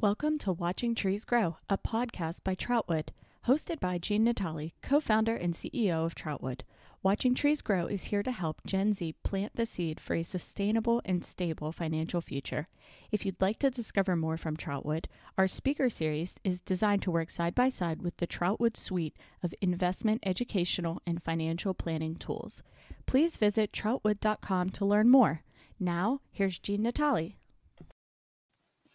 Welcome to Watching Trees Grow, a podcast by Troutwood, hosted by Gene Natali, co founder and CEO of Troutwood. Watching Trees Grow is here to help Gen Z plant the seed for a sustainable and stable financial future. If you'd like to discover more from Troutwood, our speaker series is designed to work side by side with the Troutwood suite of investment, educational, and financial planning tools. Please visit troutwood.com to learn more. Now, here's Gene Natali.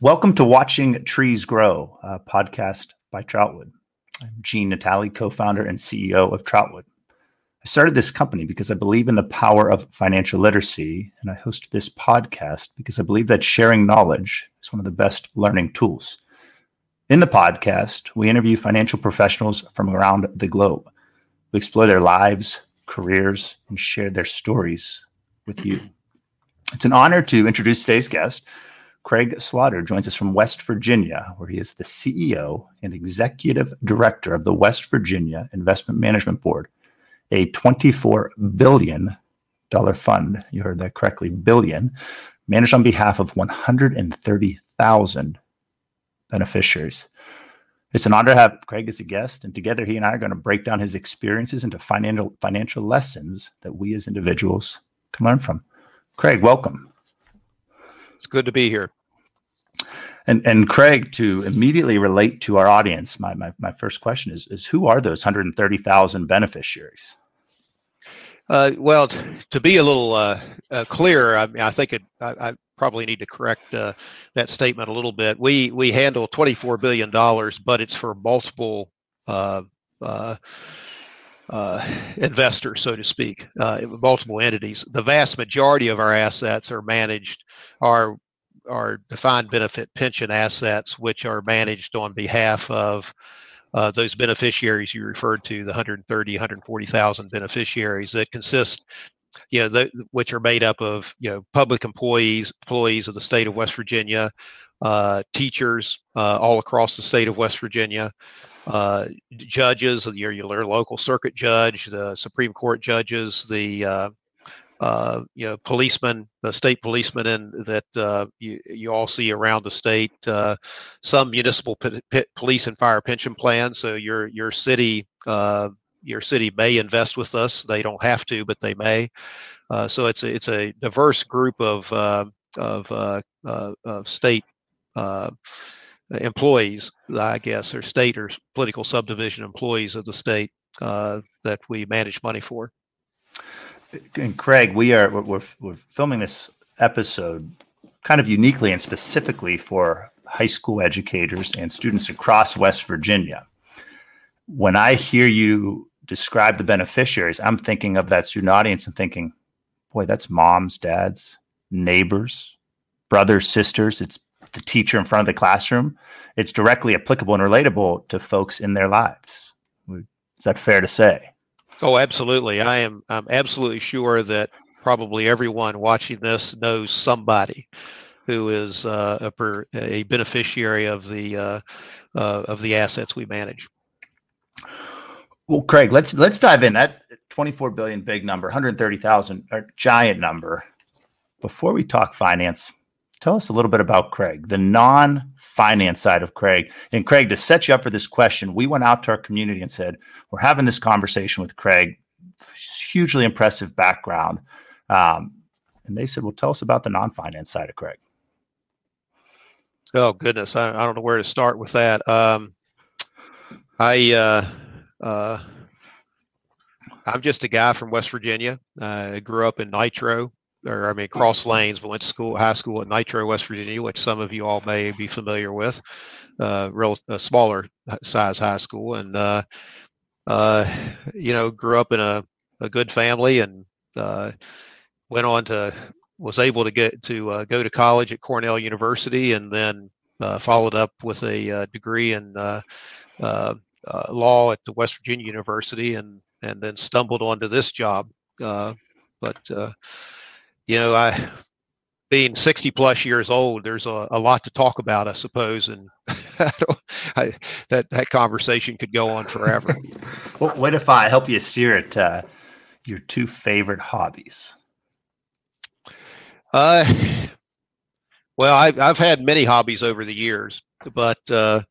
Welcome to Watching Trees Grow, a podcast by Troutwood. I'm Gene Natali, co founder and CEO of Troutwood. I started this company because I believe in the power of financial literacy, and I host this podcast because I believe that sharing knowledge is one of the best learning tools. In the podcast, we interview financial professionals from around the globe. We explore their lives, careers, and share their stories with you. It's an honor to introduce today's guest. Craig Slaughter joins us from West Virginia, where he is the CEO and executive director of the West Virginia Investment Management Board, a $24 billion fund. You heard that correctly, billion, managed on behalf of 130,000 beneficiaries. It's an honor to have Craig as a guest, and together he and I are going to break down his experiences into financial financial lessons that we as individuals can learn from. Craig, welcome. Good to be here. And and Craig, to immediately relate to our audience, my my, my first question is is who are those 130,000 beneficiaries? Uh, well, t- to be a little uh, uh, clearer, I, mean, I think it, I, I, probably need to correct uh, that statement a little bit. We we handle 24 billion dollars, but it's for multiple uh, uh, investors, so to speak, multiple entities. The vast majority of our assets are managed are are defined benefit pension assets, which are managed on behalf of uh, those beneficiaries you referred to, the 130, 140,000 beneficiaries that consist, you know, the, which are made up of, you know, public employees, employees of the state of West Virginia, uh, teachers uh, all across the state of West Virginia, uh, judges, your, your local circuit judge, the Supreme Court judges, the uh, uh, you know, policemen, the state policemen, and that uh, you, you all see around the state. Uh, some municipal p- p- police and fire pension plans. So your your city uh, your city may invest with us. They don't have to, but they may. Uh, so it's a it's a diverse group of of, of state employees, I guess, or state or political subdivision employees of the state that we manage money for and Craig, we are we're, we're filming this episode kind of uniquely and specifically for high school educators and students across West Virginia. When I hear you describe the beneficiaries, I'm thinking of that student audience and thinking, boy, that's moms, dads, neighbors, brothers, sisters. It's the teacher in front of the classroom. It's directly applicable and relatable to folks in their lives. Is that fair to say? Oh, absolutely. I am. I'm absolutely sure that probably everyone watching this knows somebody who is uh, a, per, a, beneficiary of the uh, uh, of the assets we manage. Well, Craig, let's let's dive in. That 24 billion big number, 130,000 giant number. Before we talk finance, tell us a little bit about Craig, the non-finance side of Craig. And Craig, to set you up for this question, we went out to our community and said, "We're having this conversation with Craig. Hugely impressive background." Um, and they said, "Well, tell us about the non-finance side of Craig." Oh goodness, I, I don't know where to start with that. Um, I uh, uh, I'm just a guy from West Virginia. I grew up in Nitro, or I mean Cross Lanes, but went to school, high school at Nitro, West Virginia, which some of you all may be familiar with. Uh, real a smaller size high school, and uh, uh, you know, grew up in a, a good family, and uh, went on to was able to get to uh, go to college at Cornell University, and then followed up with a degree in law at the West Virginia University, and and then stumbled onto this job. but you know, I being 60 plus years old, there's a, a lot to talk about, I suppose, and I, that that conversation could go on forever. well, what if I help you steer it? Uh, your two favorite hobbies? Uh, Well, I, I've had many hobbies over the years, but uh,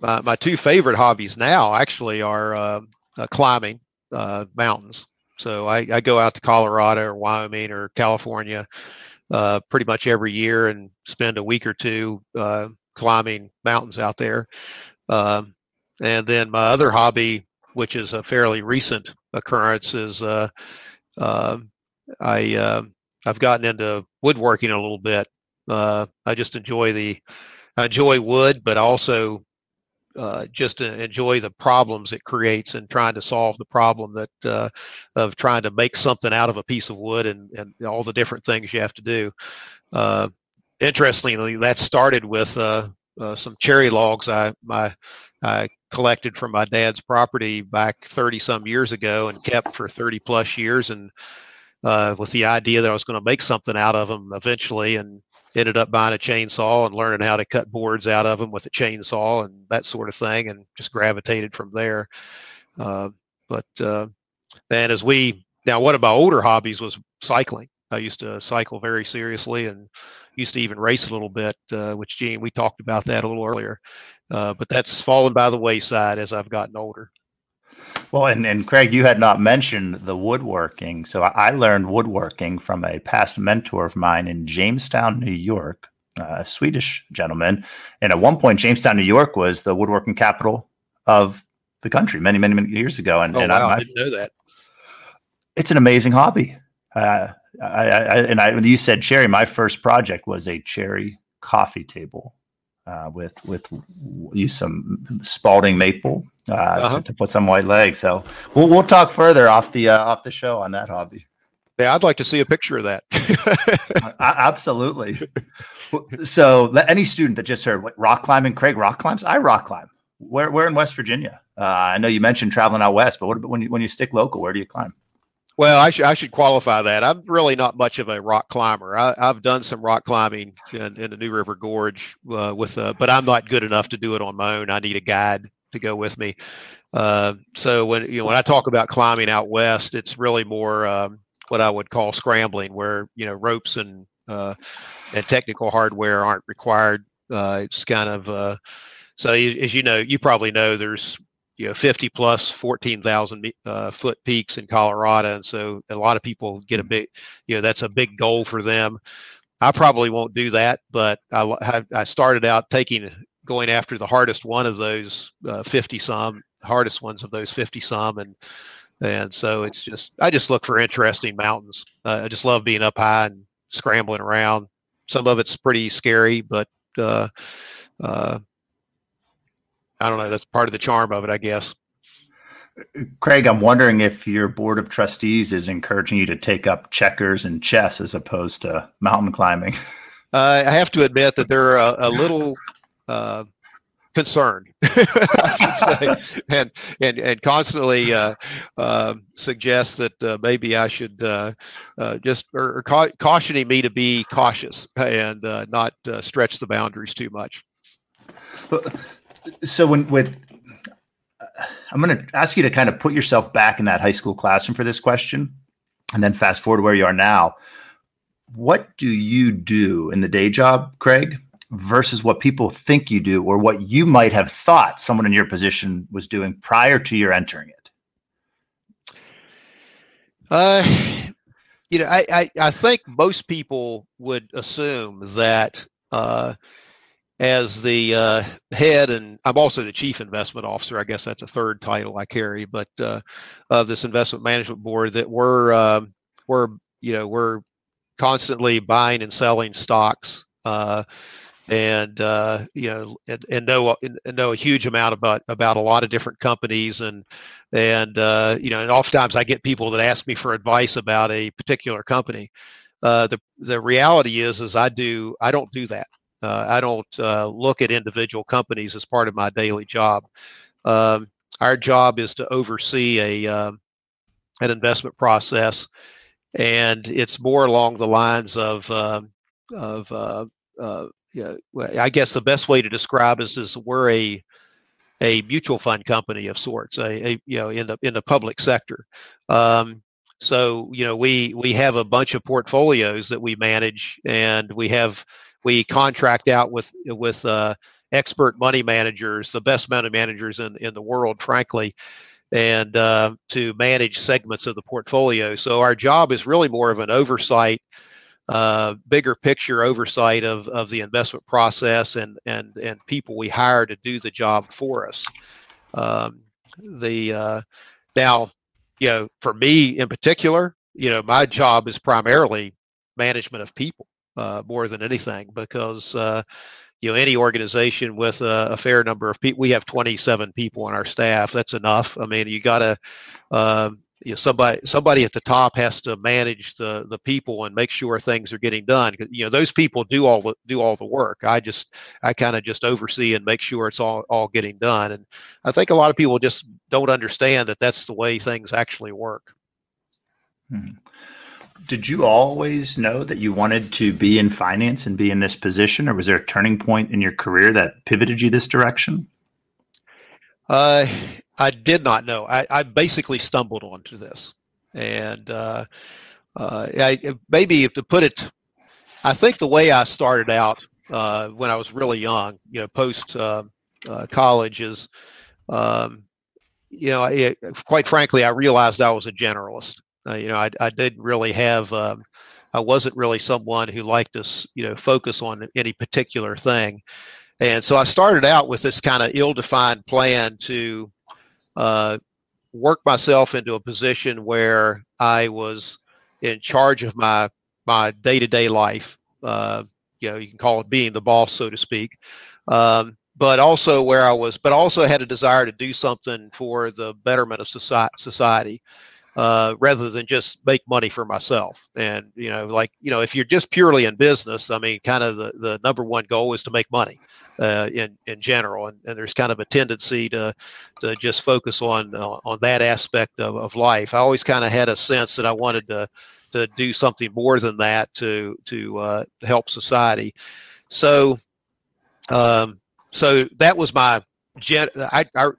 my, my two favorite hobbies now actually are uh, uh, climbing uh, mountains. So I, I, go out to Colorado or Wyoming or California uh, pretty much every year and spend a week or two uh, climbing mountains out there. Um, and then my other hobby, which is a fairly recent occurrence, is uh, um, I um, I've gotten into woodworking a little bit. Uh, I just enjoy the I enjoy wood, but also uh, just to enjoy the problems it creates and trying to solve the problem that uh, of trying to make something out of a piece of wood and, and all the different things you have to do. Uh, interestingly, that started with uh, uh, some cherry logs I my I collected from my dad's property back 30 some years ago and kept for 30 plus years and uh, with the idea that I was going to make something out of them eventually and ended up buying a chainsaw and learning how to cut boards out of them with a chainsaw and that sort of thing and just gravitated from there. Uh, but uh, then as we now one of my older hobbies was cycling. I used to cycle very seriously and used to even race a little bit uh, which Gene we talked about that a little earlier. Uh, but that's fallen by the wayside as i've gotten older well, and, and Craig, you had not mentioned the woodworking. So I learned woodworking from a past mentor of mine in Jamestown, New York, a Swedish gentleman. And at one point, Jamestown, New York was the woodworking capital of the country many, many, many years ago. And, oh, and wow, I, I didn't know that. It's an amazing hobby. Uh, I, I, and I, when you said cherry, my first project was a cherry coffee table uh, with with use some spalted maple uh, uh-huh. to, to, put some white legs. So we'll we'll talk further off the uh, off the show on that hobby. Yeah, I'd like to see a picture of that. Absolutely. so any student that just heard what, rock climbing, Craig rock climbs. I rock climb. Where where in West Virginia? Uh, I know you mentioned traveling out west, but what when you when you stick local, where do you climb? Well, I should I should qualify that. I'm really not much of a rock climber. I, have done some rock climbing in, in the New River Gorge uh, with, uh, but I'm not good enough to do it on my own. I need a guide to go with me. Uh, so when you know when I talk about climbing out west, it's really more um, what I would call scrambling, where you know ropes and uh, and technical hardware aren't required. Uh, it's kind of uh, so as you know, you probably know there's you know 50 plus 14,000 uh, foot peaks in Colorado, and so a lot of people get a mm-hmm. big, you know, that's a big goal for them. I probably won't do that, but I I started out taking going after the hardest one of those uh, 50 some hardest ones of those 50 some and and so it's just I just look for interesting mountains. Uh, I just love being up high and scrambling around. Some of it's pretty scary, but uh, uh, I don't know. That's part of the charm of it, I guess. Craig, I'm wondering if your board of trustees is encouraging you to take up checkers and chess as opposed to mountain climbing. Uh, I have to admit that they're a, a little uh, concerned, and and and constantly uh, uh, suggest that uh, maybe I should uh, uh, just or, or ca- cautioning me to be cautious and not stretch the boundaries too much. So when with I'm going to ask you to kind of put yourself back in that high school classroom for this question, and then fast forward where you are now. What do you do in the day job, Craig, versus what people think you do, or what you might have thought someone in your position was doing prior to your entering it? Uh, you know, I, I, I think most people would assume that uh, as the uh, head, and I'm also the chief investment officer. I guess that's a third title I carry, but uh, of this investment management board, that we're um, we're you know we're constantly buying and selling stocks, uh, and uh, you know and, and know and know a huge amount about about a lot of different companies, and and uh, you know and oftentimes I get people that ask me for advice about a particular company. Uh, the the reality is is I do I don't do that. Uh, I don't uh, look at individual companies as part of my daily job. Um, our job is to oversee a um, an investment process, and it's more along the lines of um, of uh, uh, yeah, I guess the best way to describe us is we're a a mutual fund company of sorts, a, a you know in the in the public sector. Um, so you know we we have a bunch of portfolios that we manage, and we have we contract out with with uh, expert money managers, the best money managers in in the world, frankly, and uh, to manage segments of the portfolio. So our job is really more of an oversight, uh, bigger picture oversight of, of the investment process and and and people we hire to do the job for us. Um, the uh, now, you know, for me in particular, you know, my job is primarily management of people uh, more than anything because uh, you know any organization with a, a, fair number of people we have 27 people on our staff. That's enough. I mean you got to um, you know, somebody somebody at the top has to manage the the people and make sure things are getting done you know those people do all the do all the work. I just i kind of just oversee and make sure it's all all getting done. And i think a lot of people just don't understand that that's the way things actually work. Hmm. Did you always know that you wanted to be in finance and be in this position, or was there a turning point in your career that pivoted you this direction? Uh, I did not know. I, I basically stumbled onto this, and uh, uh, I, maybe to put it, I think the way I started out uh, when I was really young, you know, post uh, uh, college is, um, you know, I, quite frankly, I realized I was a generalist. Uh, you know, I, I didn't really have, um, I wasn't really someone who liked to, you know, focus on any particular thing. And so I started out with this kind of ill-defined plan to uh, work myself into a position where I was in charge of my my day-to-day life. Uh, you know, you can call it being the boss, so to speak. Um, but also where I was, but also had a desire to do something for the betterment of society uh, rather than just make money for myself. And you know, like you know, if you're just purely in business, I mean, kind of the, the number one goal is to make money uh, in in general, and, and there's kind of a tendency to to just focus on uh, on that aspect of, of life. I always kind of had a sense that I wanted to to do something more than that to to uh, help society. So, um, so that was my gen. I, I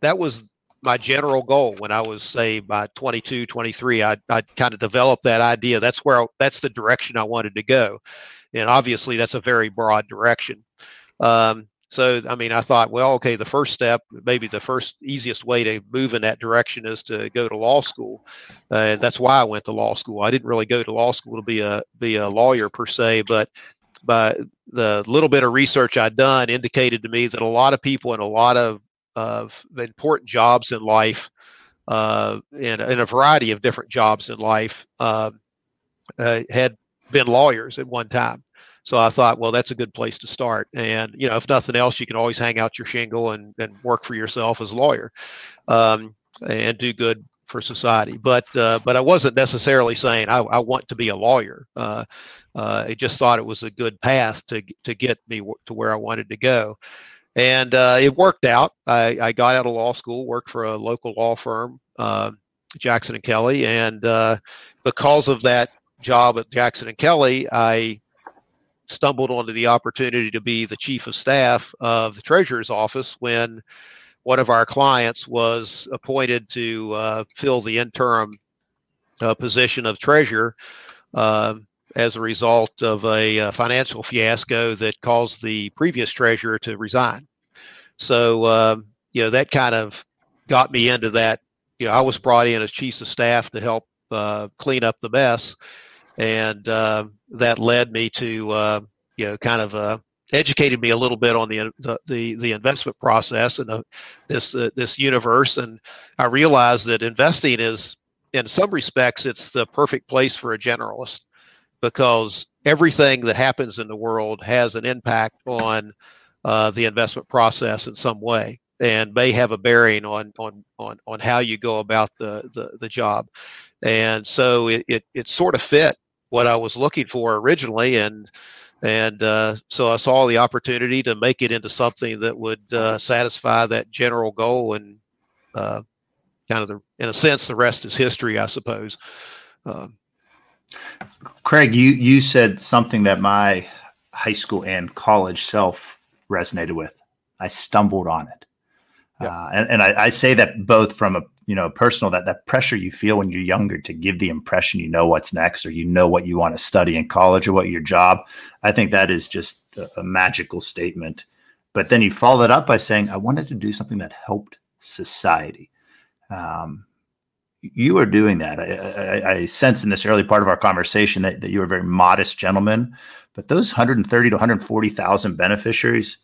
that was my general goal when I was say by 22, 23, I I kind of developed that idea. That's where I, that's the direction I wanted to go, and obviously that's a very broad direction. Um, so I mean, I thought, well, okay, the first step, maybe the first easiest way to move in that direction is to go to law school, uh, and that's why I went to law school. I didn't really go to law school to be a be a lawyer per se, but by the little bit of research I'd done indicated to me that a lot of people in a lot of of important jobs in life, uh, in, in a variety of different jobs in life, uh, uh, had been lawyers at one time. So I thought, well, that's a good place to start. And you know, if nothing else, you can always hang out your shingle and, and work for yourself as a lawyer, um, and do good for society. But uh, but I wasn't necessarily saying I, I want to be a lawyer. Uh, uh, I just thought it was a good path to to get me to where I wanted to go and uh, it worked out. I, I, got out of law school, worked for a local law firm, uh, Jackson and Kelly, and uh, because of that job at Jackson and Kelly, I stumbled onto the opportunity to be the chief of staff of the treasurer's office when one of our clients was appointed to uh, fill the interim uh, position of treasurer. Um, as a result of a, a, uh, financial fiasco that caused the previous treasurer to resign. So, um, you know, that kind of got me into that. You know, I was brought in as chief of staff to help uh, clean up the mess, and uh, that led me to, uh, you know, kind of uh, educated me a little bit on the the the, investment process and the, this uh, this universe, and I realized that investing is, in some respects, it's the perfect place for a generalist because everything that happens in the world has an impact on uh, the investment process in some way and may have a bearing on on on, on how you go about the, the, the job. And so it, it, it sort of fit what I was looking for originally and and uh, so I saw the opportunity to make it into something that would uh, satisfy that general goal and uh, kind of the in a sense the rest is history I suppose. Um, Craig, you you said something that my high school and college self resonated with. I stumbled on it. Yeah. Uh, and, and I, I, say that both from a you know personal that that pressure you feel when you're younger to give the impression you know what's next or you know what you want to study in college or what your job i think that is just a, a magical statement but then you follow it up by saying i wanted to do something that helped society um, you are doing that I, I, I, sense in this early part of our conversation that, that you're a very modest gentleman but those 130 to 140000 beneficiaries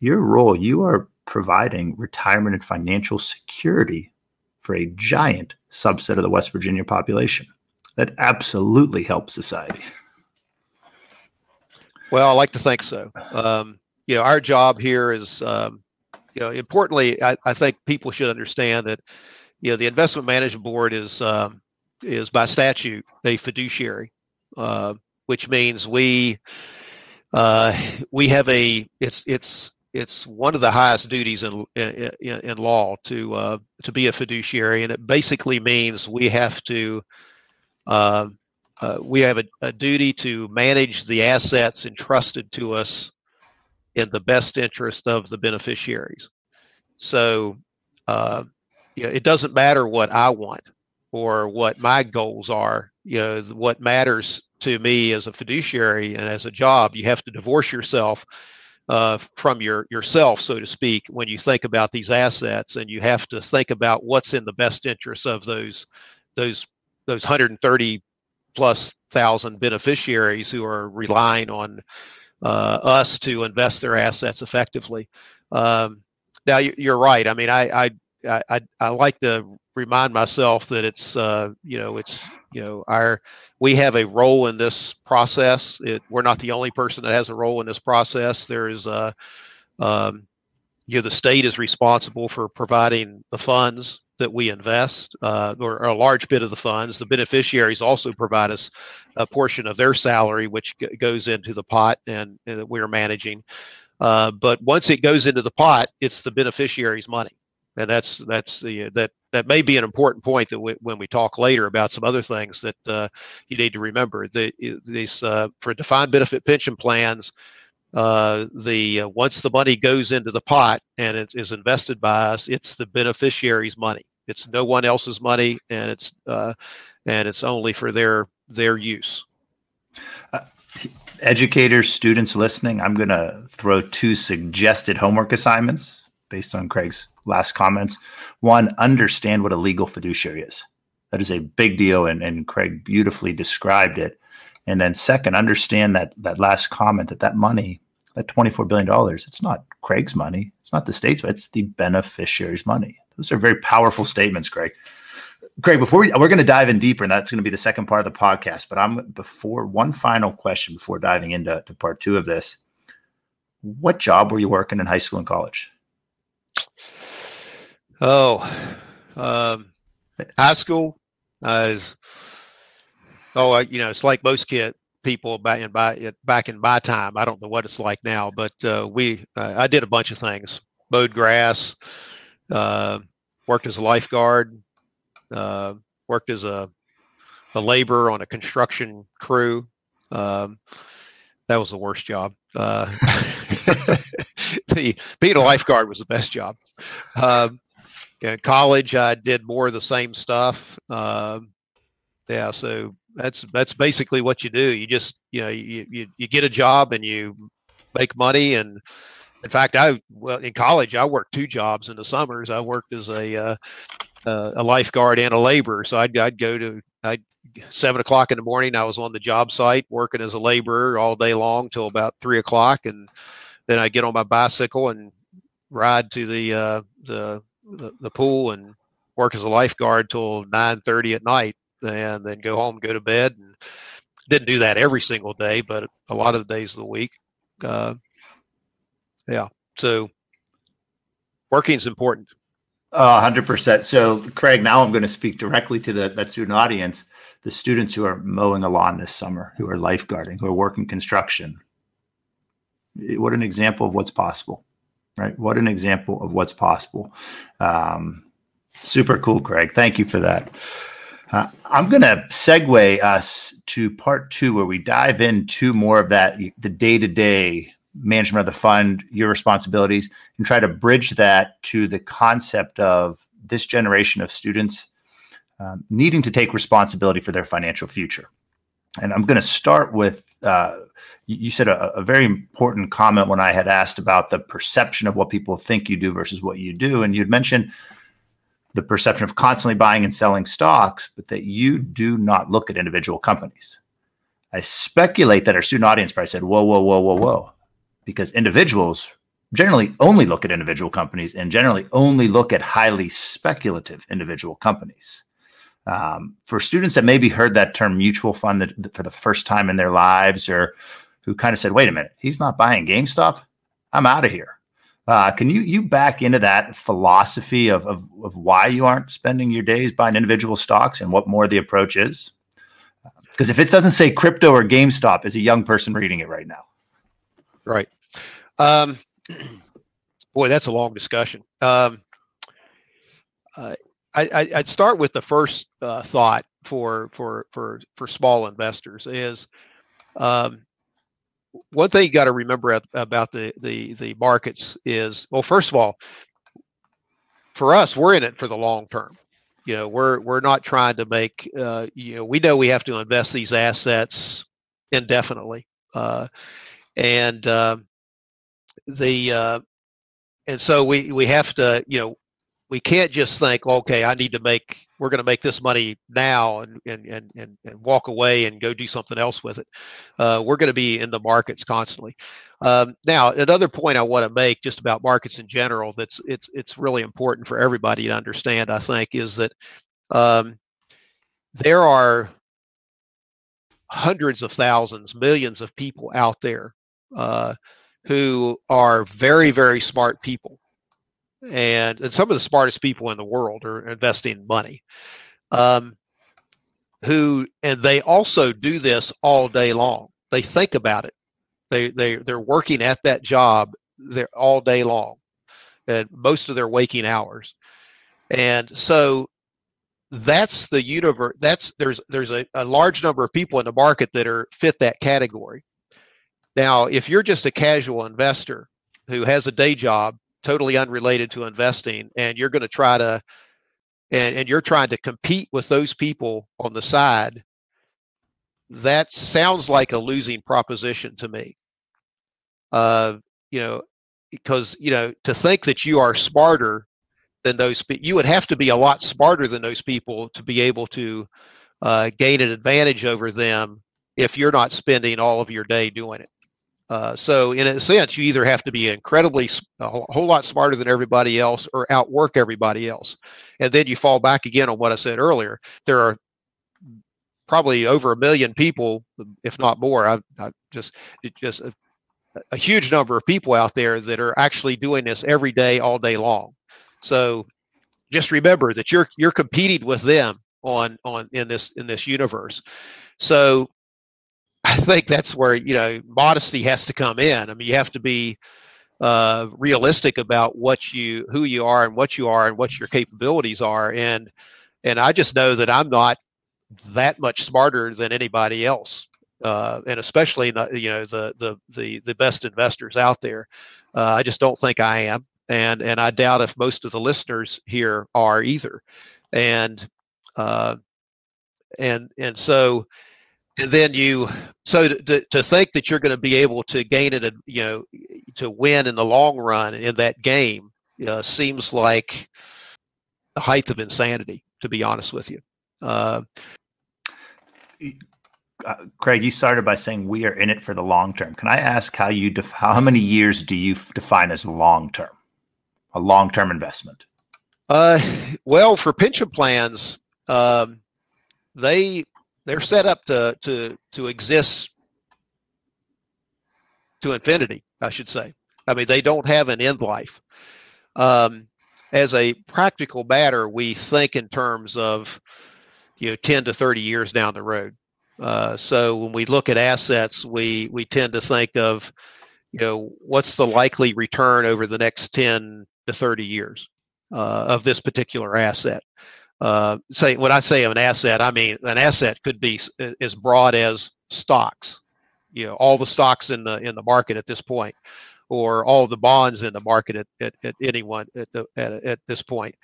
your role you are providing retirement and financial security for a giant subset of the West Virginia population. That absolutely helps society. Well, I like to think so. Um, you know, our job here is, um, you know, importantly, I, I, think people should understand that, you know, the investment management board is um, is by statute a fiduciary, uh, which means we uh, we have a it's it's it's one of the highest duties in in, in law to uh, to be a fiduciary, and it basically means we have to uh, uh, we have a, a, duty to manage the assets entrusted to us in the best interest of the beneficiaries. So, uh, you know, it doesn't matter what I want or what my goals are. You know, what matters to me as a fiduciary and as a job, you have to divorce yourself uh, from your yourself, so to speak, when you think about these assets, and you have to think about what's in the best interest of those those those 130 plus thousand beneficiaries who are relying on uh, us to invest their assets effectively. Um, now you're right. I mean, I, I I I like to remind myself that it's uh, you know it's you know our we have a role in this process. It, we're not the only person that has a role in this process. There is a um, you know the state is responsible for providing the funds that we invest, uh, or, or, a large bit of the funds. The beneficiaries also provide us a portion of their salary, which g- goes into the pot and, and we're managing. Uh, but once it goes into the pot, it's the beneficiary's money and that's that's the that that may be an important point that we, when we talk later about some other things that uh, you need to remember. The, these uh, for defined benefit pension plans, uh, the uh, once the money goes into the pot and it is invested by us, it's the beneficiary's money. It's no one else's money, and it's uh, and it's only for their their use. Uh, educators, students listening, I'm going to throw two suggested homework assignments based on Craig's last comments. One, understand what a legal fiduciary is. That is a big deal, and, and Craig beautifully described it. And then second, understand that that last comment that that money, that $24 billion, it's not Craig's money. It's not the state's, but it's the beneficiary's money. Those are very powerful statements, Craig. Craig, before we, we're going to dive in deeper, and that's going to be the second part of the podcast. But I'm before one final question before diving into to part two of this. What job were you working in high school and college? Oh, um, high school is oh, I, you know, it's like most kid people back in by back in my time. I don't know what it's like now, but uh, we uh, I did a bunch of things: mowed grass, uh, worked as a lifeguard, uh, worked as a a laborer on a construction crew. Um, that was the worst job. Uh, the being a lifeguard was the best job. Um, in college, I did more of the same stuff. Um, yeah, so that's that's basically what you do. You just you know you, you you get a job and you make money. And in fact, I well in college I worked two jobs in the summers. I worked as a uh, uh, a lifeguard and a laborer. So I'd I'd go to I seven o'clock in the morning. I was on the job site working as a laborer all day long till about three o'clock, and then I'd get on my bicycle and ride to the uh, the, the, the pool and work as a lifeguard till nine thirty at night, and then go home, go to bed, and didn't do that every single day, but a lot of the days of the week. Uh, yeah, so working is important. hundred percent. So, Craig, now I'm going to speak directly to the that student audience, the students who are mowing a lawn this summer, who are lifeguarding, who are working construction, what an example of what's possible, right? What an example of what's possible. Um, super cool, Craig. Thank you for that. Uh, I'm going to segue us to part two, where we dive into more of that the day to day management of the fund, your responsibilities, and try to bridge that to the concept of this generation of students um, needing to take responsibility for their financial future. And I'm going to start with uh, you said a, a, very important comment when I had asked about the perception of what people think you do versus what you do. And you'd mentioned the perception of constantly buying and selling stocks, but that you do not look at individual companies. I speculate that our student audience probably said, whoa, whoa, whoa, whoa, whoa, because individuals generally only look at individual companies and generally only look at highly speculative individual companies. Um, for students that maybe heard that term mutual fund for the first time in their lives or who kind of said, wait a minute, he's not buying GameStop? I'm out of here. Uh, can you you back into that philosophy of, of, of why you aren't spending your days buying individual stocks and what more the approach is? Because if it doesn't say crypto or GameStop, is a young person reading it right now, right? Um, boy, that's a long discussion. Um, uh, I, would start with the first uh, thought for for for for small investors is um, one thing you got to remember about the the the markets is well, first of all, for us, we're in it for the long term. You know, we're we're not trying to make. Uh, you know, we know we have to invest these assets indefinitely, uh, and uh, the uh, and so we we have to you know we can't just think, okay, I need to make, we're going to make this money now and, and, and, and, and walk away and go do something else with it. Uh, we're going to be in the markets constantly. Um, now, another point I want to make just about markets in general that's it's it's really important for everybody to understand. I think is that um, there are hundreds of thousands, millions of people out there uh, who are very very smart people and, and some of the smartest people in the world are investing money. Um, who and they also do this all day long. They think about it. They they they're working at that job there all day long, and most of their waking hours. And so that's the universe. That's there's there's a, a large number of people in the market that are fit that category. Now, if you're just a casual investor who has a day job totally unrelated to investing and you're going to try to and, and you're trying to compete with those people on the side that sounds like a losing proposition to me. Uh, you know because you know to think that you are smarter than those people you would have to be a lot smarter than those people to be able to uh, gain an advantage over them if you're not spending all of your day doing it uh, so in a sense, you either have to be incredibly a whole lot smarter than everybody else or outwork everybody else, and then you fall back again on what I said earlier. There are probably over a million people, if not more. I, I just just a, a huge number of people out there that are actually doing this every day, all day long. So just remember that you're you're competing with them on on in this in this universe. So I think that's where you know modesty has to come in. I mean, you have to be uh, realistic about what you, who you are, and what you are, and what your capabilities are. And and I just know that I'm not that much smarter than anybody else, uh, and especially not, you know the the the the best investors out there. Uh, I just don't think I am, and and I doubt if most of the listeners here are either. And uh, and and so and then you so to, to think that you're going to be able to gain it and you know to win in the long run in that game uh, seems like the height of insanity to be honest with you uh, uh, Craig, you started by saying we are in it for the long term. Can I ask how you def- how many years do you f- define as long term? A long term investment. Uh, well, for pension plans, um, they they're set up to to to exist to infinity, I should say. I mean, they don't have an end life. Um, as a practical matter, we think in terms of you know 10 to 30 years down the road. Uh, so when we look at assets, we we tend to think of you know what's the likely return over the next 10 to 30 years uh, of this particular asset uh, say when I say an asset, I mean an asset could be as broad as stocks. You know, all the stocks in the in the market at this point. or all the bonds in the market at, at, at anyone at, the, at, at this point,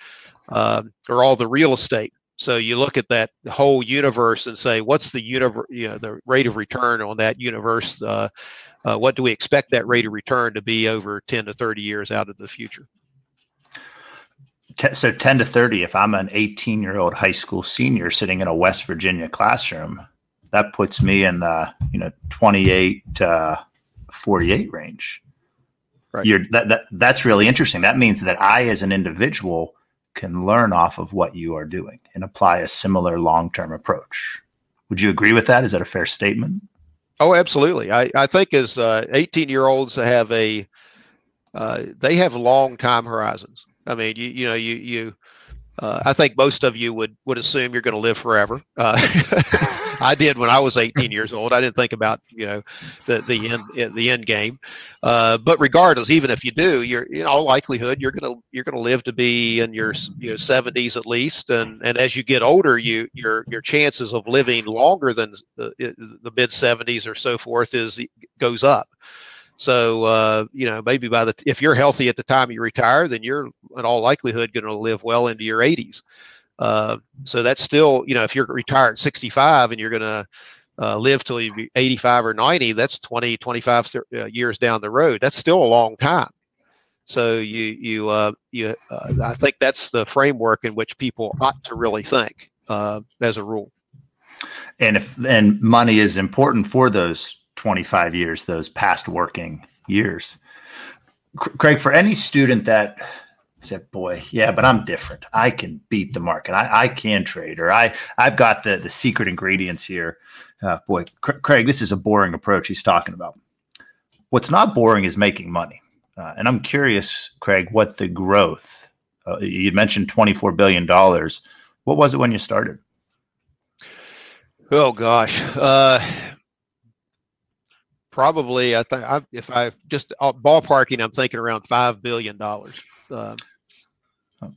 um, or all the real estate. So you look at that whole universe and say, what's the universe, you know, the rate of return on that universe? Uh, uh, what do we expect that rate of return to be over 10 to 30 years out of the future? So 10 to 30, if I'm an 18 year old high school senior sitting in a West Virginia classroom, that puts me in the, you know, 28 to 48 range. Right. You're that, that that's really interesting. That means that I, as an individual, can learn off of what you are doing and apply a similar long-term approach. Would you agree with that? Is that a fair statement? Oh, absolutely. I, I think as 18 uh, year olds have a uh, they have long time horizons. I mean, you you know you you uh, I think most of you would would assume you're going to live forever. Uh, I did when I was 18 years old. I didn't think about you know the the end the end game. Uh, but regardless, even if you do, you're in all likelihood you're gonna you're gonna live to be in your you know 70s at least. And and as you get older, you your your chances of living longer than the, the mid 70s or so forth is goes up. So uh, you know, maybe by the if you're healthy at the time you retire, then you're in all likelihood going to live well into your 80s. Uh, so that's still, you know, if you're retired at 65 and you're going to uh, live till you're 85 or 90, that's 20, 25 th- uh, years down the road. That's still a long time. So you you uh, you uh, I think that's the framework in which people ought to really think as a rule. And if and money is important for those 25 years, those past working years. Craig, for any student that said, "Boy, yeah, but I'm different. I can beat the market. I, I can trade, or I I've got the the secret ingredients here." Uh, boy, Craig, this is a boring approach he's talking about. What's not boring is making money, uh, and I'm curious, Craig, what the growth. Uh, you mentioned 24 billion dollars. What was it when you started? Oh gosh, uh, probably I think if I just uh, ballparking, I'm thinking around five billion dollars. Uh,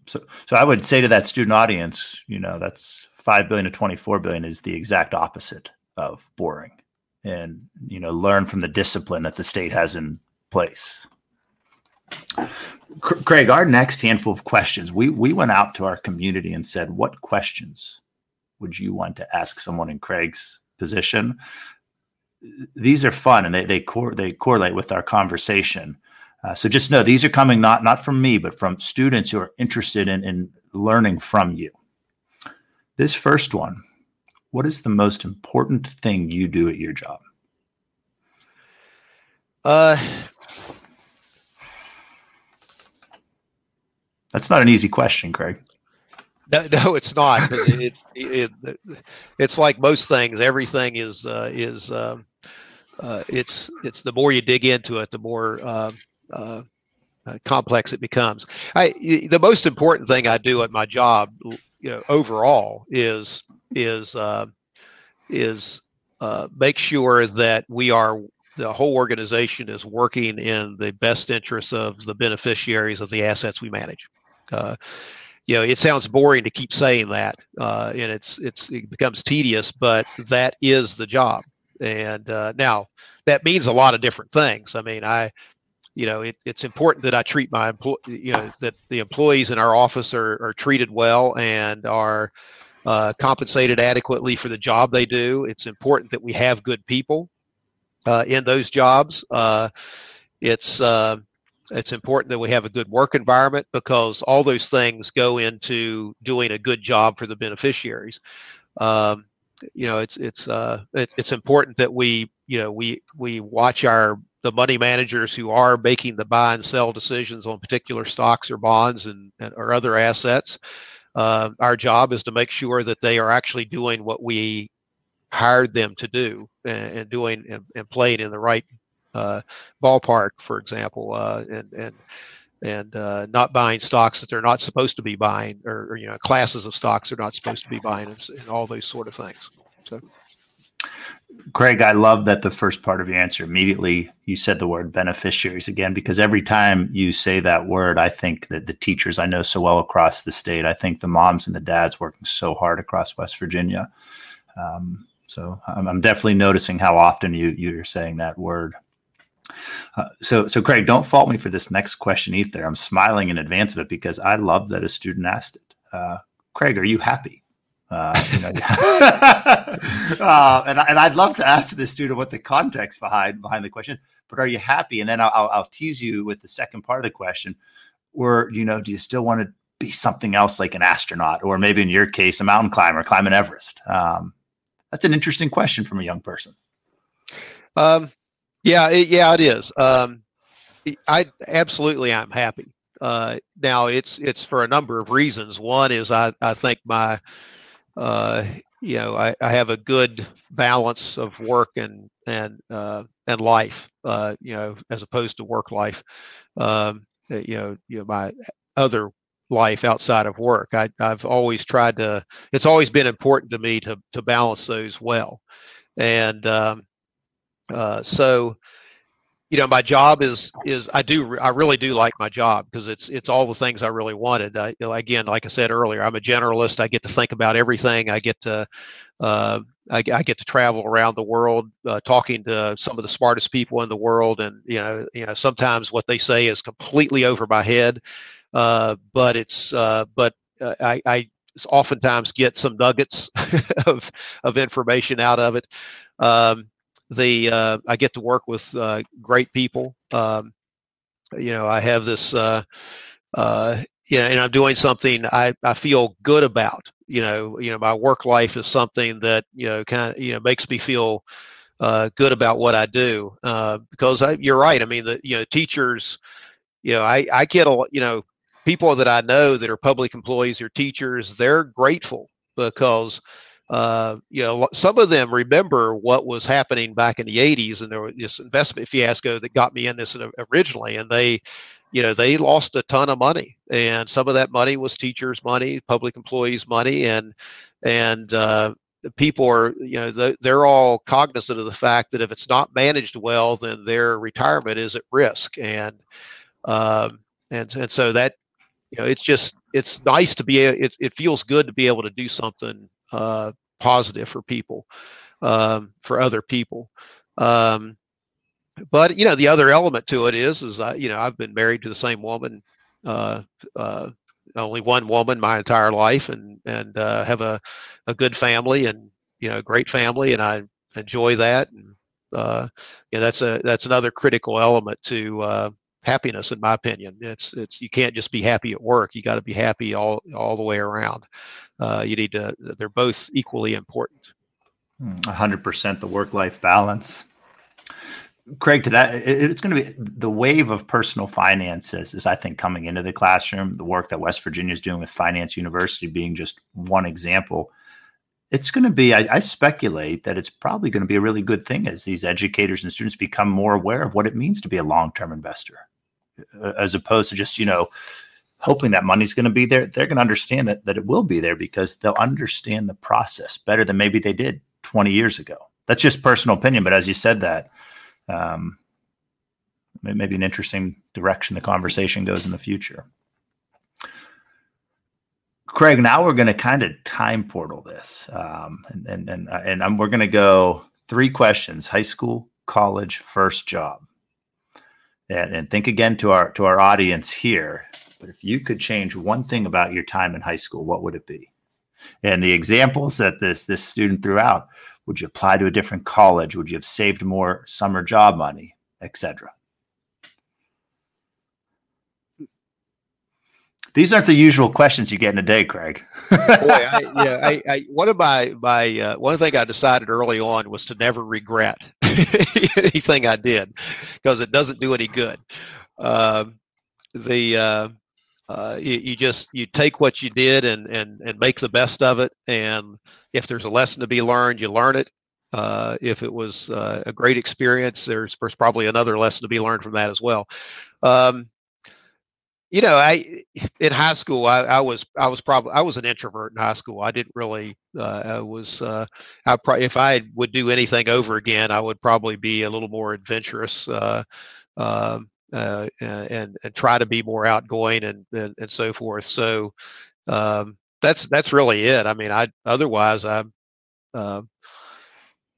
so, so I would say to that student audience, you know, that's five billion to twenty-four billion is the exact opposite of boring, and you know, learn from the discipline that the state has in place. Craig, our next handful of questions, we we went out to our community and said, what questions would you want to ask someone in Craig's position? These are fun and they they, cor- they correlate with our conversation. Uh, so just know these are coming not not from me, but from students who are interested in, in learning from you. This first one, what is the most important thing you do at your job? Uh, That's not an easy question, Craig. No, no, it's not. it's it, it, it's like most things. Everything is uh, is um, uh, it's it's the more you dig into it, the more uh, uh, uh, complex it becomes. I the most important thing I do at my job, you know, overall is is uh, is uh, make sure that we are the whole organization is working in the best interests of the beneficiaries of the assets we manage. you know, it sounds boring to keep saying that, and it's it's it becomes tedious, but that is the job. And uh, now that means a lot of different things. I mean, I, you know, it, it's important that I treat my employee, you know, that the employees in our office are, are treated well and are uh, compensated adequately for the job they do. It's important that we have good people uh, in those jobs. Uh, it's uh, it's important that we have a good work environment because all those things go into doing a good job for the beneficiaries. Um, you know it's it's uh it, it's important that we you know we we watch our the money managers who are making the buy and sell decisions on particular stocks or bonds and, and or other assets. Uh, our job is to make sure that they are actually doing what we hired them to do and, and doing and, and, playing in the right uh, ballpark for example uh, and and and uh, not buying stocks that they're not supposed to be buying, or, or you know, classes of stocks they're not supposed to be buying, and, and, all those sort of things. So, Craig, I love that the first part of your answer immediately you said the word beneficiaries again, because every time you say that word, I think that the teachers I know so well across the state, I think the moms and the dads working so hard across West Virginia. Um, so I'm, I'm definitely noticing how often you you're saying that word. Uh, so, so Craig, don't fault me for this next question either. I'm smiling in advance of it because I love that a student asked it. Uh, Craig, are you happy? Uh, you know, uh, and, and I'd love to ask the student what the context behind behind the question. But are you happy? And then I'll, I'll tease you with the second part of the question. Or you know, do you still want to be something else like an astronaut, or maybe in your case, a mountain climber climbing Everest? Um, that's an interesting question from a young person. Um, yeah, it, yeah, it is. Um, I absolutely, I'm happy. Uh, now it's it's for a number of reasons. One is I I think my uh, you know I, I have a good balance of work and and uh, and life. Uh, you know, as opposed to work life. Um, uh, you know, you know my other life outside of work. I, I've always tried to. It's always been important to me to to balance those well, and um, uh, so you know my job is is i do i really do like my job because it's it's all the things i really wanted. I, again like i said earlier i'm a generalist. I get to think about everything. I get to uh, I, I, get to travel around the world uh, talking to some of the smartest people in the world and you know you know sometimes what they say is completely over my head uh, but it's uh, but uh, I, I oftentimes get some nuggets of of information out of it. Um, the uh, I get to work with uh, great people. Um, you know, I have this, uh, uh, you know, and I'm doing something I, I feel good about. You know, you know, my work life is something that you know kind of you know makes me feel uh, good about what I do. Uh, because I, you're right. I mean, the you know teachers, you know, I I get a you know people that I know that are public employees or teachers. They're grateful because uh, you know, some of them remember what was happening back in the 80s, and there was this investment fiasco that got me in this originally, and they, you know, they lost a ton of money, and some of that money was teachers' money, public employees' money, and and uh, people are, you know, they're all cognizant of the fact that if it's not managed well, then their retirement is at risk, and um, and and so that, you know, it's just it's nice to be it, it feels good to be able to do something uh, positive for people, um, for other people. Um, but you know, the other element to it is, is I, you know, I've been married to the same woman, uh, uh, only one woman my entire life, and and uh, have a a good family and you know, great family, and I enjoy that. And uh, yeah, that's a that's another critical element to uh, happiness, in my opinion. It's it's you can't just be happy at work. You got to be happy all all the way around. Uh, you need to. They're both equally important. Hmm, hundred percent the work life balance. Craig, to that, it's going to be the wave of personal finances is, I think, coming into the classroom. The work that West Virginia is doing with Finance University being just one example. It's going to be, I, I speculate that it's probably going to be a really good thing as these educators and students become more aware of what it means to be a long term investor as opposed to just you know hoping that money's going to be there they're going to understand that that it will be there because they'll understand the process better than maybe they did 20 years ago. That's just personal opinion but as you said that um, maybe an interesting direction the conversation goes in the future. Craig now we're going to kind of time portal this um, and and and, and I'm, we're going to go three questions high school college first job and, and think again to our to our audience here. But if you could change one thing about your time in high school, what would it be? And the examples that this this student threw out: would you apply to a different college? Would you have saved more summer job money, etc.? These aren't the usual questions you get in a day, Craig. Boy, I, yeah, I, I, one of my my uh, one thing I decided early on was to never regret anything I did because it doesn't do any good. Uh, the uh, uh, you, you, just you take what you did and and and make the best of it. And if there's a lesson to be learned, you learn it. Uh, if it was uh, a great experience, there's, there's probably another lesson to be learned from that as well. Um, you know, I in high school I, I was I was probably I was an introvert in high school. I didn't really uh, I was uh, I probably if I would do anything over again, I would probably be a little more adventurous. Uh, um, uh, and and try to be more outgoing and and, and so forth. So um, that's that's really it. I mean, I otherwise I'm. uh,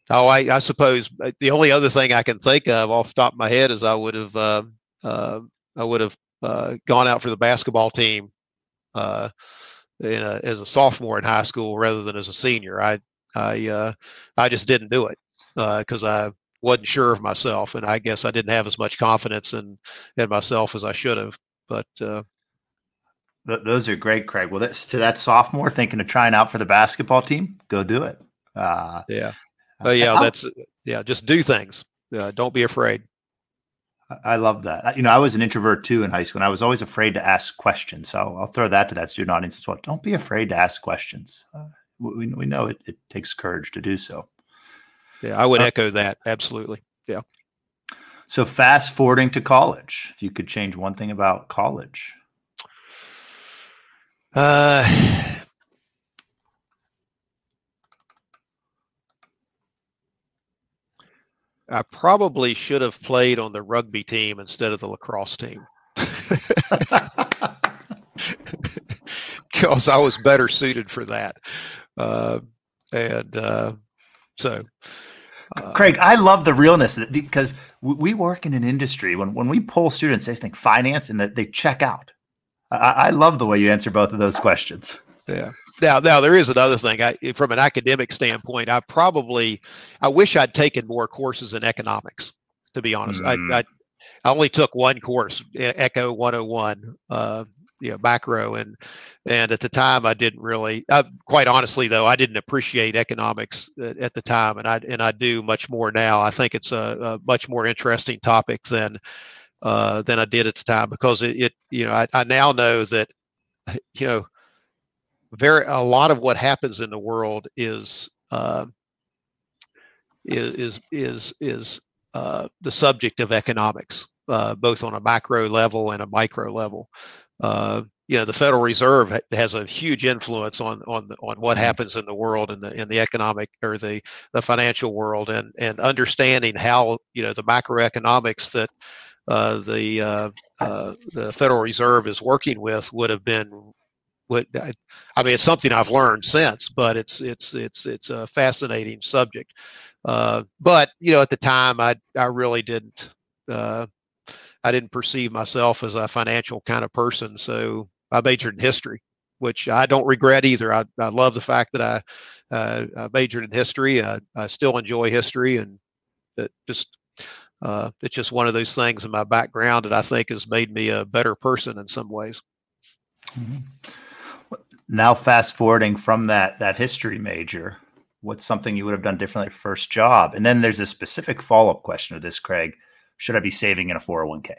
Oh, I, I, suppose uh, the only other thing I can think of off the top of my head is I would have uh, I would have uh, gone out for the basketball team uh, a, as a sophomore in high school rather than as a senior. I I uh, I just didn't do it because I wasn't sure of myself, and I guess I didn't have as much confidence in in myself as I should have. But those are great, Craig. Well, that's to that sophomore thinking of trying out for the basketball team. Go do it. yeah. Oh yeah, that's yeah. Just do things. Uh, don't be afraid. I love that. You know, I was an introvert too in high school, and I was always afraid to ask questions. So I'll throw that to that student audience as well. Don't be afraid to ask questions. Uh, we we know it, it takes courage to do so. Yeah, I would uh, echo that. Absolutely. Yeah. So fast forwarding to college, if you could change one thing about college. Uh I probably should have played on the rugby team instead of the lacrosse team. Because I was better suited for that. Uh, and uh, so. Uh, Craig, I love the realness because we work in an industry when, when we pull students, they think finance and that they check out. I, I love the way you answer both of those questions. Yeah. Now, now there is another thing. I, from an academic standpoint, I probably, I wish I'd taken more courses in economics. To be honest, mm. I, I, I only took one course, Eco 101, uh, you know, macro, and and at the time I didn't really. I, quite honestly, though, I didn't appreciate economics at, at, the time, and I and I do much more now. I think it's a, a much more interesting topic than uh, than I did at the time because it, it you know, I, I now know that you know very a lot of what happens in the world is uh, is is is uh, the subject of economics, uh, both on a macro level and a micro level. Uh, you know, the Federal Reserve has a huge influence on on on what mm-hmm. happens in the world in the in the economic or the the financial world, and and understanding how you know the macroeconomics that uh, the uh, uh, the Federal Reserve is working with would have been what I, I, mean, it's something I've learned since, but it's it's it's it's a fascinating subject. Uh, but you know, at the time, I I really didn't uh, I didn't perceive myself as a financial kind of person, so I majored in history, which I don't regret either. I I love the fact that I uh, I majored in history. I, I still enjoy history, and it just uh, it's just one of those things in my background that I think has made me a better person in some ways. Mm-hmm now fast forwarding from that that history major what's something you would have done differently first job. And then there's a specific follow-up question of this craig. Should i be saving in a 401k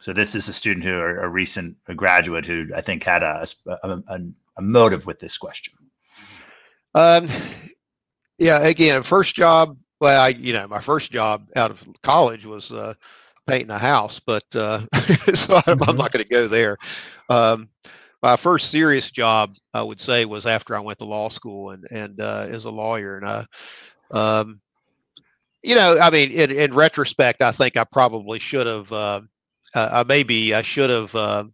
so this is a student who a recent a graduate who i think had a, a, a, a motive with this question. Um, yeah again first job well I, you know my first job out of college was uh, painting a house but uh, so I'm, I'm mm-hmm. not going to go there. Um, my first serious job, I would say, was after I went to law school and and uh, as a lawyer. And I, um, you know, I mean, in, in retrospect, I think I probably should have. Uh, uh, maybe I should have. Uh,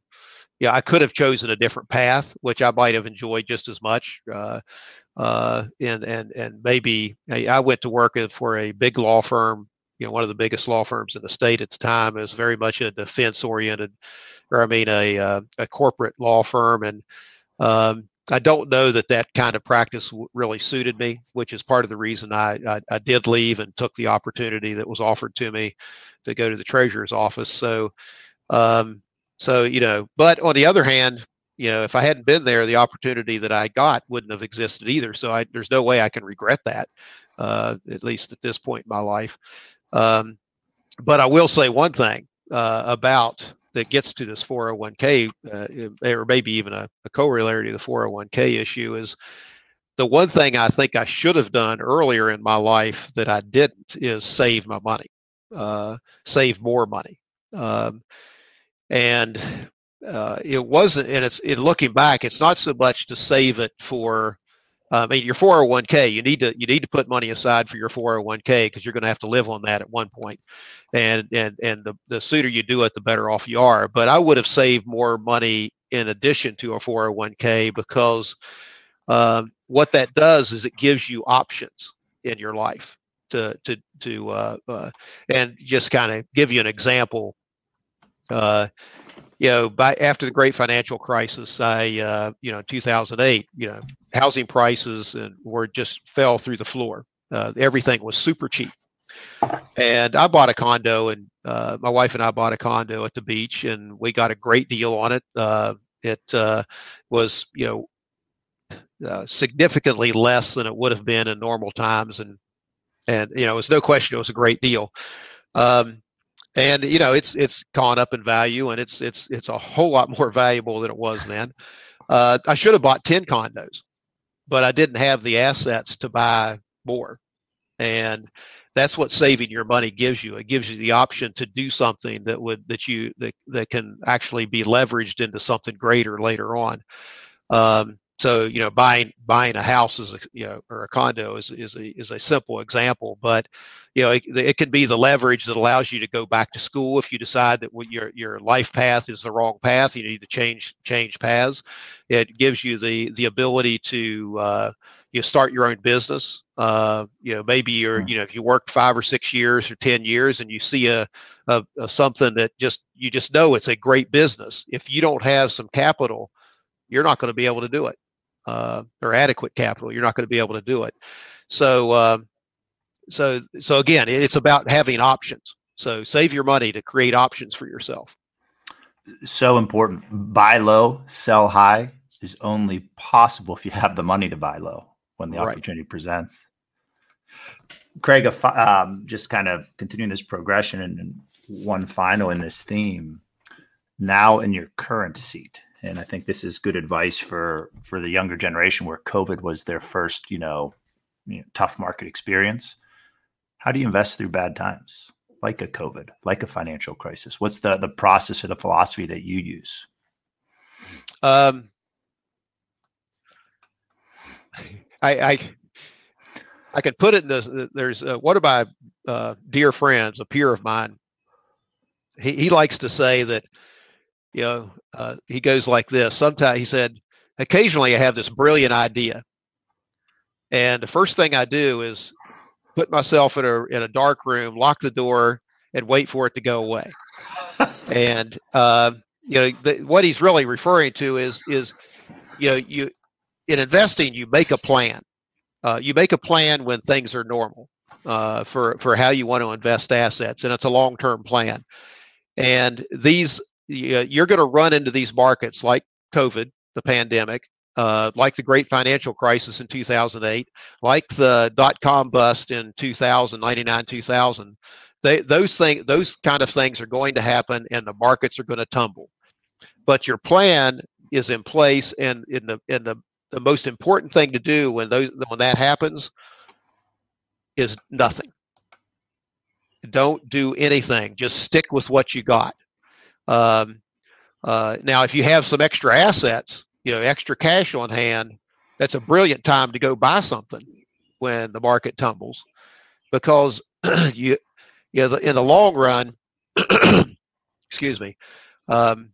yeah, I could have chosen a different path, which I might have enjoyed just as much. Uh, uh, and and and maybe I went to work for a big law firm. You know, one of the biggest law firms in the state at the time. It was very much a defense-oriented or I mean a uh, a corporate law firm, and um, I don't know that that kind of practice really suited me, which is part of the reason I, I, I did leave and took the opportunity that was offered to me to go to the treasurer's office. So, um, so you know, but on the other hand, you know, if I hadn't been there, the opportunity that I got wouldn't have existed either. So I, there's no way I can regret that, uh, at least at this point in my life. Um, but I will say one thing uh, about that gets to this 401k, uh, or maybe even a, a corollary to the 401k issue, is the one thing I think I should have done earlier in my life that I didn't is save my money, uh, save more money. Um, and uh, it wasn't, and it's in looking back, it's not so much to save it for I mean, your 401k, you need to you need to put money aside for your 401k because you're going to have to live on that at one point, and and and the the sooner you do it, the better off you are. But I would have saved more money in addition to a 401k because um, what that does is it gives you options in your life. to to to uh, uh, and just kind of give you an example. Uh, you know, by after the great financial crisis, I uh, you know 2008, you know, housing prices and were just fell through the floor. Uh, everything was super cheap, and I bought a condo, and uh, my wife and I bought a condo at the beach, and we got a great deal on it. Uh, it uh, was you know uh, significantly less than it would have been in normal times, and and you know, it was no question it was a great deal. Um, and you know, it's it's gone up in value, and it's it's it's a whole lot more valuable than it was then. Uh, I should have bought ten condos, but I didn't have the assets to buy more, and that's what saving your money gives you. It gives you the option to do something that would that you that that can actually be leveraged into something greater later on. Um, so you know buying buying a house is a, you know or a condo is is a is a simple example but you know it, it can be the leverage that allows you to go back to school if you decide that what your your life path is the wrong path you need to change change paths. It gives you the the ability to uh, you start your own business. Uh, you know maybe you're hmm. you know if you work five or six years or ten years and you see a, a, a something that just you just know it's a great business if you don't have some capital you're not going to be able to do it uh, or adequate capital, you're not going to be able to do it. So, uh, so, so again, it's about having options. So save your money to create options for yourself. So important. Buy low, sell high is only possible if you have the money to buy low when the right. opportunity presents. Craig, um, just kind of continuing this progression and, and one final in this theme. Now in your current seat, and I think this is good advice for for the younger generation where COVID was their first, you know, you know, tough market experience. How do you invest through bad times, like a COVID, like a financial crisis? What's the the process or the philosophy that you use? Um, I, I I could put it in this. There's uh, one of my uh, dear friends, a peer of mine. He he likes to say that you know, uh, he goes like this. Sometimes he said, occasionally I have this brilliant idea, and the first thing I do is put myself in a in a dark room, lock the door, and wait for it to go away. and uh, you know, what he's really referring to is is you know, you in investing, you make a plan. Uh, you make a plan when things are normal uh, for for how you want to invest assets, and it's a long term plan. And these you're going to run into these markets like COVID, the pandemic, uh, like the great financial crisis in 2008, like the dot com bust in 2000, 99, 2000. They, those things, those kind of things are going to happen, and the markets are going to tumble. But your plan is in place, and in the the the most important thing to do when those when that happens is nothing. Don't do anything. Just stick with what you got. Um, uh, now, if you have some extra assets, you know, extra cash on hand, that's a brilliant time to go buy something when the market tumbles, because you, you know, in the long run, excuse me, um,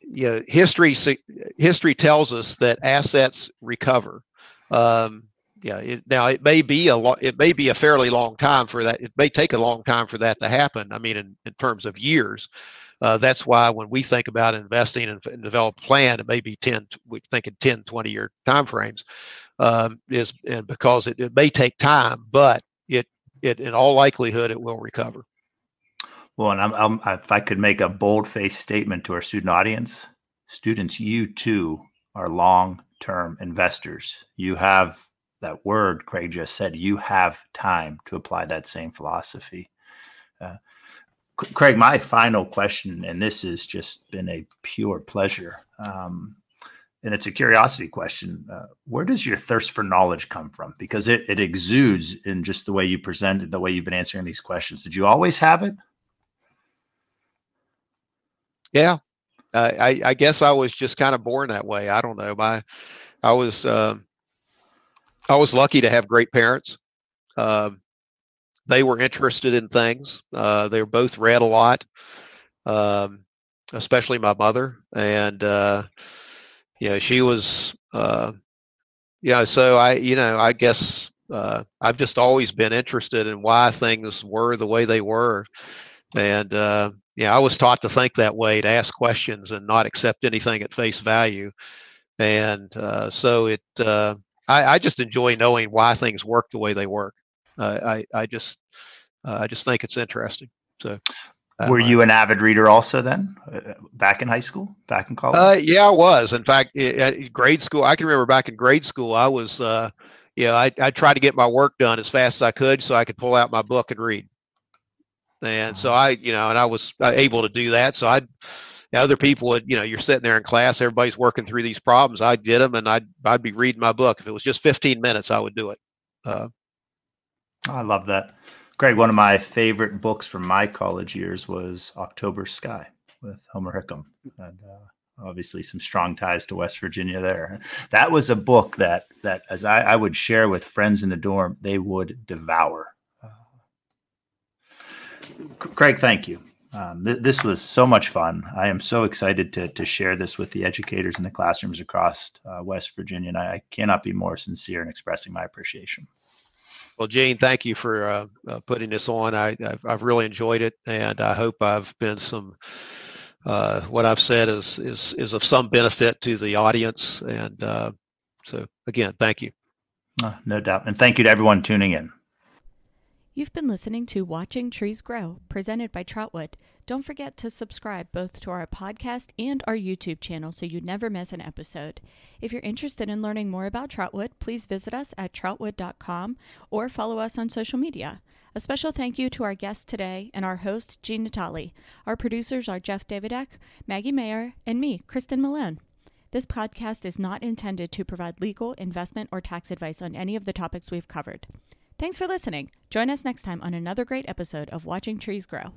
you know, history history tells us that assets recover. Um, yeah, it, now it may be a lo- it may be a fairly long time for that. It may take a long time for that to happen. I mean, in, in terms of years, uh, that's why when we think about investing and, and, develop a plan, it may be 10, we think in 10, 20 year timeframes, um, is and because it, it may take time, but it, it in all likelihood, it will recover. Well, and I'm, I'm, if I could make a bold faced statement to our student audience, students, you too are long term investors. You have that word Craig just said, you have time to apply that same philosophy. Uh, Craig, my final question, and this has just been a pure pleasure, um, and it's a curiosity question. Uh, where does your thirst for knowledge come from? Because it, it exudes in just the way you presented, the way you've been answering these questions. Did you always have it? Yeah, uh, I, I, guess I was just kind of born that way. I don't know. My, I was, uh, I was lucky to have great parents. Um, they were interested in things. Uh, they both read a lot, um, especially my mother. And, uh, you know, she was, uh, you know, so I, you know, I guess uh, I've just always been interested in why things were the way they were, and uh, yeah, I was taught to think that way, to ask questions and not accept anything at face value, and uh, so it. Uh, I, I, just enjoy knowing why things work the way they work. I I just I just think it's interesting. So were you an avid reader also then, uh, back in high school, back in college? Uh, yeah, I was. In fact, at grade school, I can remember back in grade school, I was, uh, you know, I, I tried to get my work done as fast as I could so I could pull out my book and read. And so uh-huh. I, you know, and I was uh, able to do that. So I, other people would, you know, you're sitting there in class, everybody's working through these problems. I did them, and I'd I'd be reading my book. If it was just 15 minutes, I would do it. Uh, I love that. Greg, one of my favorite books from my college years was October Sky with Homer Hickam. And uh, obviously some strong ties to West Virginia there. That was a book that that as I, I would share with friends in the dorm, they would devour. Uh, Craig, thank you. Um, th- this was so much fun. I am so excited to, to share this with the educators in the classrooms across uh, West Virginia, and I, I cannot be more sincere in expressing my appreciation. Well, Gene, thank you for uh, uh, putting this on. I, I've, I've, really enjoyed it, and I hope I've been some. Uh, what I've said is is is of some benefit to the audience, and uh, so again, thank you. Uh, no doubt, and thank you to everyone tuning in. You've been listening to Watching Trees Grow, presented by Troutwood. Don't forget to subscribe both to our podcast and our YouTube channel so you never miss an episode. If you're interested in learning more about Troutwood, please visit us at troutwood.com or follow us on social media. A special thank you to our guest today and our host, Gene Natali. Our producers are Jeff Davidek, Maggie Mayer, and me, Kristen Malone. This podcast is not intended to provide legal, investment, or tax advice on any of the topics we've covered. Thanks for listening. Join us next time on another great episode of Watching Trees Grow.